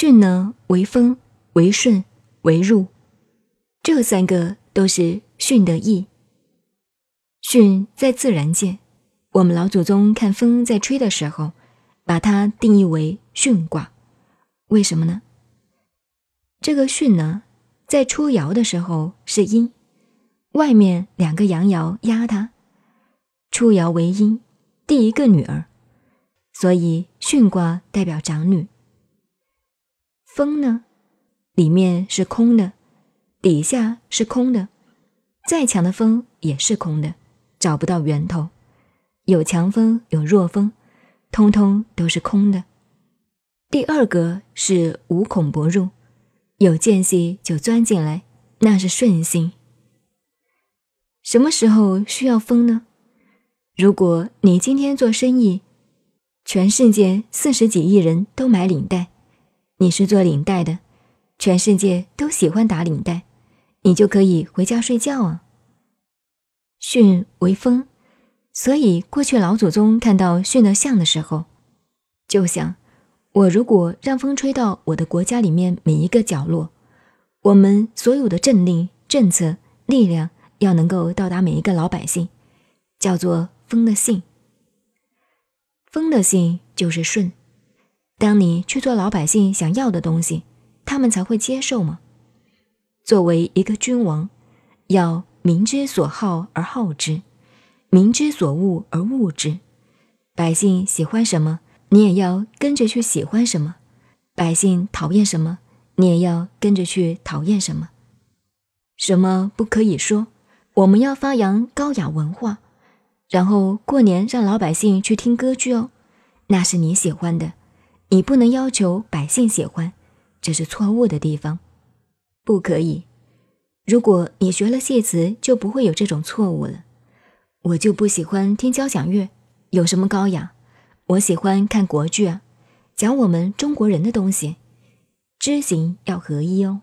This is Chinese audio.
巽呢为风，为顺，为入，这三个都是巽的意。巽在自然界，我们老祖宗看风在吹的时候，把它定义为巽卦。为什么呢？这个巽呢，在出爻的时候是阴，外面两个阳爻压它，出爻为阴，第一个女儿，所以巽卦代表长女。风呢，里面是空的，底下是空的，再强的风也是空的，找不到源头。有强风，有弱风，通通都是空的。第二个是无孔不入，有间隙就钻进来，那是顺心。什么时候需要风呢？如果你今天做生意，全世界四十几亿人都买领带。你是做领带的，全世界都喜欢打领带，你就可以回家睡觉啊。巽为风，所以过去老祖宗看到巽的象的时候，就想：我如果让风吹到我的国家里面每一个角落，我们所有的政令、政策、力量要能够到达每一个老百姓，叫做风的信。风的信就是顺。当你去做老百姓想要的东西，他们才会接受吗？作为一个君王，要民之所好而好之，民之所恶而恶之。百姓喜欢什么，你也要跟着去喜欢什么；百姓讨厌什么，你也要跟着去讨厌什么。什么不可以说？我们要发扬高雅文化，然后过年让老百姓去听歌剧哦，那是你喜欢的。你不能要求百姓喜欢，这是错误的地方，不可以。如果你学了谢词，就不会有这种错误了。我就不喜欢听交响乐，有什么高雅？我喜欢看国剧啊，讲我们中国人的东西，知行要合一哦。